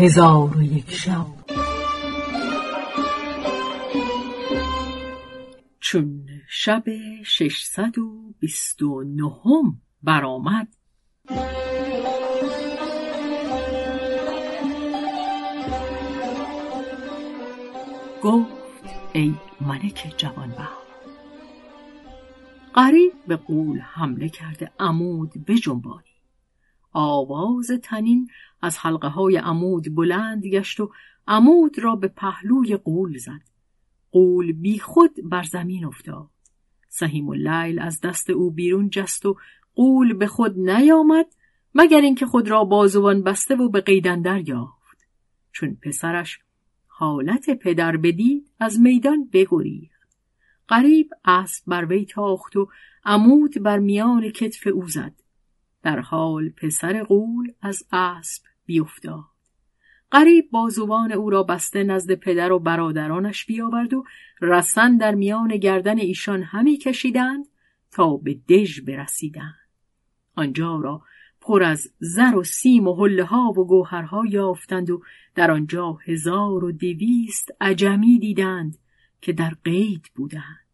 هزار و یک شب. چون شب ششصد و بیست و نهم برآمد. گفت ای ملک جوانبخت قریب به قول حمله کرده عمود بجنبانی آواز تنین از حلقه های عمود بلند گشت و عمود را به پهلوی قول زد. قول بی خود بر زمین افتاد. سهیم و لیل از دست او بیرون جست و قول به خود نیامد مگر اینکه خود را بازوان بسته و به قیدندر یافت چون پسرش حالت پدر بدید از میدان بگریخت. قریب اسب بر وی تاخت و عمود بر میان کتف او زد. در حال پسر قول از اسب بیفتاد. قریب بازوان او را بسته نزد پدر و برادرانش بیاورد و رسن در میان گردن ایشان همی کشیدند تا به دژ برسیدند. آنجا را پر از زر و سیم و حله ها و گوهرها یافتند و در آنجا هزار و دویست عجمی دیدند که در قید بودند.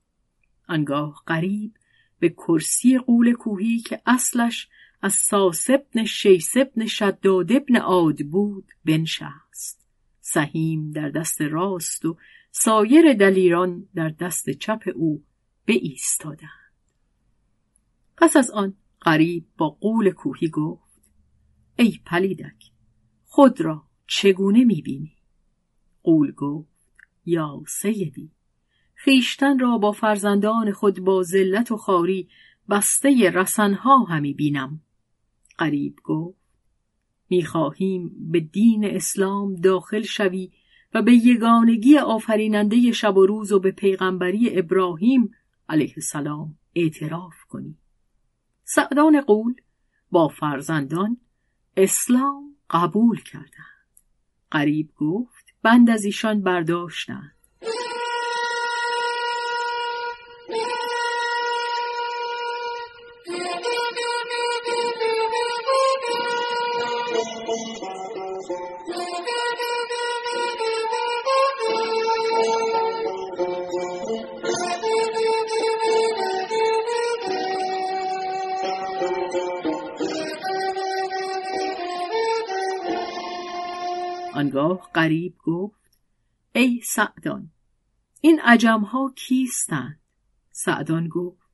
آنگاه قریب به کرسی قول کوهی که اصلش از ساس ابن شیس ابن شداد ابن عاد بود بنشست. سهیم در دست راست و سایر دلیران در دست چپ او به ایستادند پس از آن قریب با قول کوهی گفت ای پلیدک خود را چگونه می‌بینی؟ قول گفت یا سیدی خیشتن را با فرزندان خود با ذلت و خاری بسته رسنها همی بینم. قریب گفت می‌خواهیم به دین اسلام داخل شوی و به یگانگی آفریننده شب و روز و به پیغمبری ابراهیم علیه السلام اعتراف کنی. سعدان قول با فرزندان اسلام قبول کردند. قریب گفت بند از ایشان برداشتند. آنگاه قریب گفت ای سعدان این عجمها کیستند؟ سعدان گفت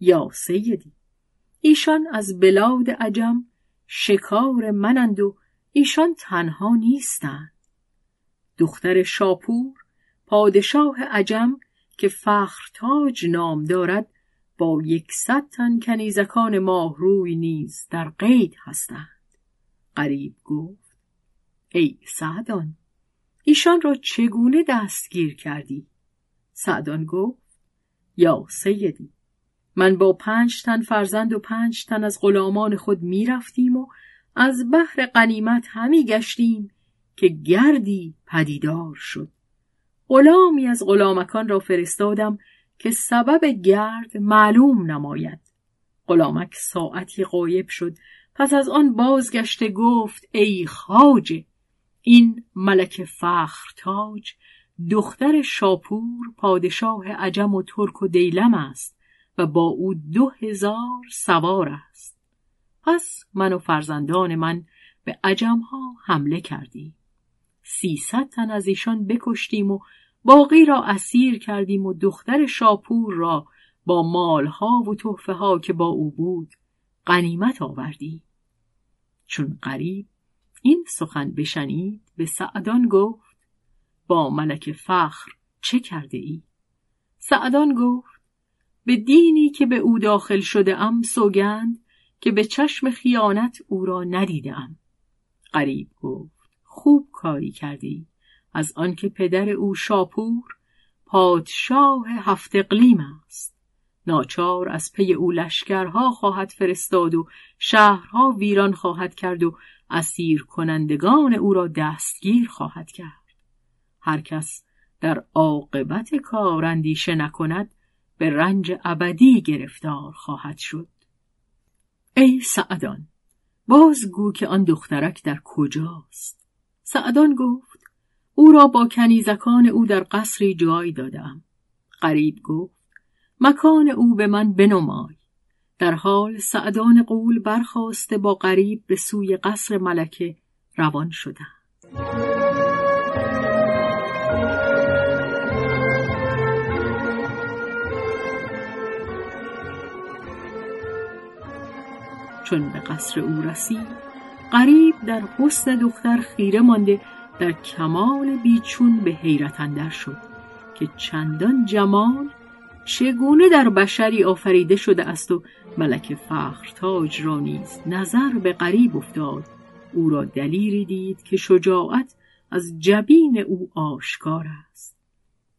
یا سیدی ایشان از بلاد عجم شکار منند و ایشان تنها نیستند. دختر شاپور پادشاه عجم که فخرتاج نام دارد با یکصد تن کنیزکان ماهروی نیز در قید هستند. قریب گفت ای سعدان ایشان را چگونه دستگیر کردی؟ سعدان گفت یا سیدی من با پنج تن فرزند و پنج تن از غلامان خود می رفتیم و از بحر قنیمت همی گشتیم که گردی پدیدار شد غلامی از غلامکان را فرستادم که سبب گرد معلوم نماید غلامک ساعتی قایب شد پس از آن بازگشته گفت ای خاجه این ملک فخر تاج دختر شاپور پادشاه عجم و ترک و دیلم است و با او دو هزار سوار است. پس من و فرزندان من به عجم ها حمله کردیم. سیصد تن از ایشان بکشتیم و باقی را اسیر کردیم و دختر شاپور را با مالها و تحفه ها که با او بود غنیمت آوردیم. چون قریب این سخن بشنید به سعدان گفت با ملک فخر چه کرده ای؟ سعدان گفت به دینی که به او داخل شده ام سوگند که به چشم خیانت او را ندیدم. قریب گفت خوب کاری کردی از آنکه پدر او شاپور پادشاه هفت اقلیم است ناچار از پی او لشکرها خواهد فرستاد و شهرها ویران خواهد کرد و اسیر کنندگان او را دستگیر خواهد کرد. هر کس در عاقبت کار اندیشه نکند به رنج ابدی گرفتار خواهد شد. ای سعدان باز گو که آن دخترک در کجاست؟ سعدان گفت او را با کنیزکان او در قصری جای دادم. قریب گفت مکان او به من بنمای. در حال سعدان قول برخواسته با قریب به سوی قصر ملکه روان شدند چون به قصر او رسید قریب در حسن دختر خیره مانده در کمال بیچون به حیرت اندر شد که چندان جمال چگونه در بشری آفریده شده است و ملک فخر تاج را نیز نظر به قریب افتاد. او را دلیری دید که شجاعت از جبین او آشکار است.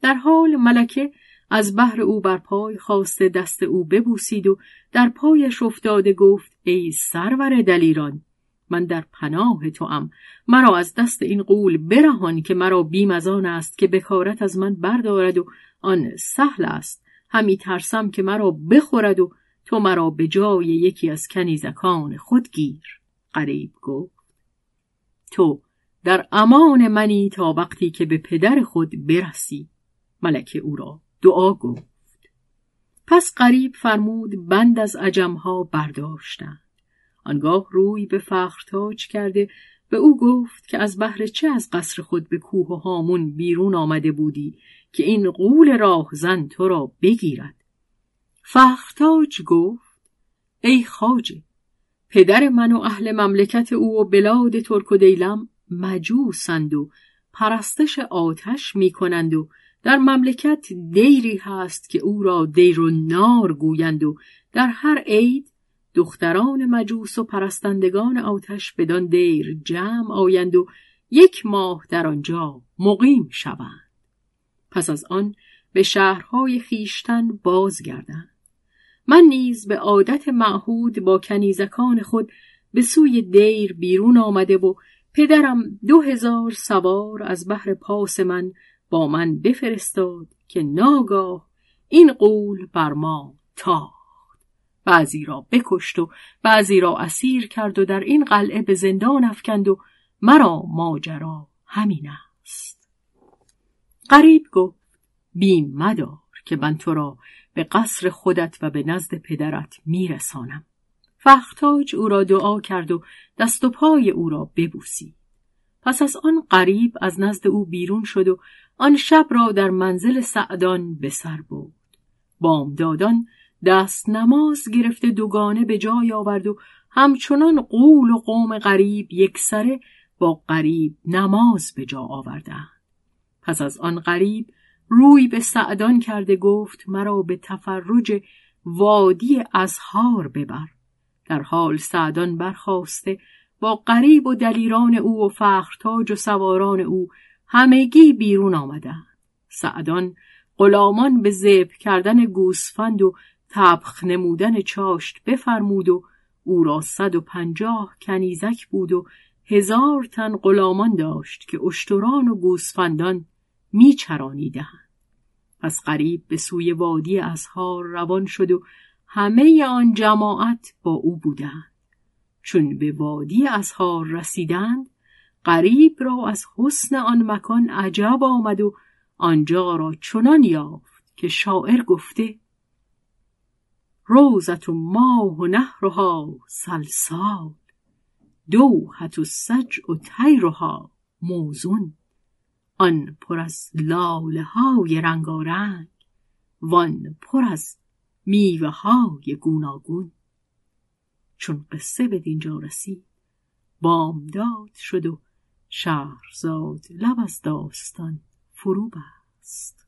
در حال ملکه از بحر او بر پای خواسته دست او ببوسید و در پایش افتاده گفت ای سرور دلیران من در پناه تو ام مرا از دست این قول برهان که مرا بیم از آن است که بکارت از من بردارد و آن سهل است. همی ترسم که مرا بخورد و تو مرا به جای یکی از کنیزکان خود گیر. قریب گفت تو در امان منی تا وقتی که به پدر خود برسی. ملکه او را دعا گفت. پس قریب فرمود بند از عجمها برداشتند. آنگاه روی به فخرتاج کرده به او گفت که از بهر چه از قصر خود به کوه و هامون بیرون آمده بودی که این قول راهزن تو را بگیرد؟ فخرتاج گفت ای خاجه پدر من و اهل مملکت او و بلاد ترک و دیلم مجوسند و پرستش آتش می کنند و در مملکت دیری هست که او را دیر و نار گویند و در هر عید دختران مجوس و پرستندگان آتش بدان دیر جمع آیند و یک ماه در آنجا مقیم شوند. پس از آن به شهرهای خیشتن بازگردند. من نیز به عادت معهود با کنیزکان خود به سوی دیر بیرون آمده و پدرم دو هزار سوار از بحر پاس من با من بفرستاد که ناگاه این قول بر ما تاخت. بعضی را بکشت و بعضی را اسیر کرد و در این قلعه به زندان افکند و مرا ماجرا همین است. قریب گفت بیم مدار که من تو را به قصر خودت و به نزد پدرت میرسانم. فختاج او را دعا کرد و دست و پای او را ببوسید. پس از آن قریب از نزد او بیرون شد و آن شب را در منزل سعدان به سر بود بامدادان دست نماز گرفته دوگانه به جای آورد و همچنان قول و قوم غریب یکسره با غریب نماز به جا آوردند. پس از آن غریب روی به سعدان کرده گفت مرا به تفرج وادی ازهار ببر. در حال سعدان برخواسته با قریب و دلیران او و فخرتاج و سواران او همگی بیرون آمدند. سعدان غلامان به زب کردن گوسفند و تبخ نمودن چاشت بفرمود و او را صد و پنجاه کنیزک بود و هزار تن غلامان داشت که اشتران و گوسفندان میچرانیدند پس قریب به سوی وادی ازهار روان شد و همه آن جماعت با او بودند. چون به وادی ازهار رسیدند قریب را از حسن آن مکان عجب آمد و آنجا را چنان یافت که شاعر گفته روزت و ماه و نهرها سلسال دوحت و سج و تیرها موزون. آن پر از لاله های رنگارنگ وان پر از میوه های گوناگون. چون قصه به دینجا رسید بامداد شد و شهرزاد لب از داستان فرو بست.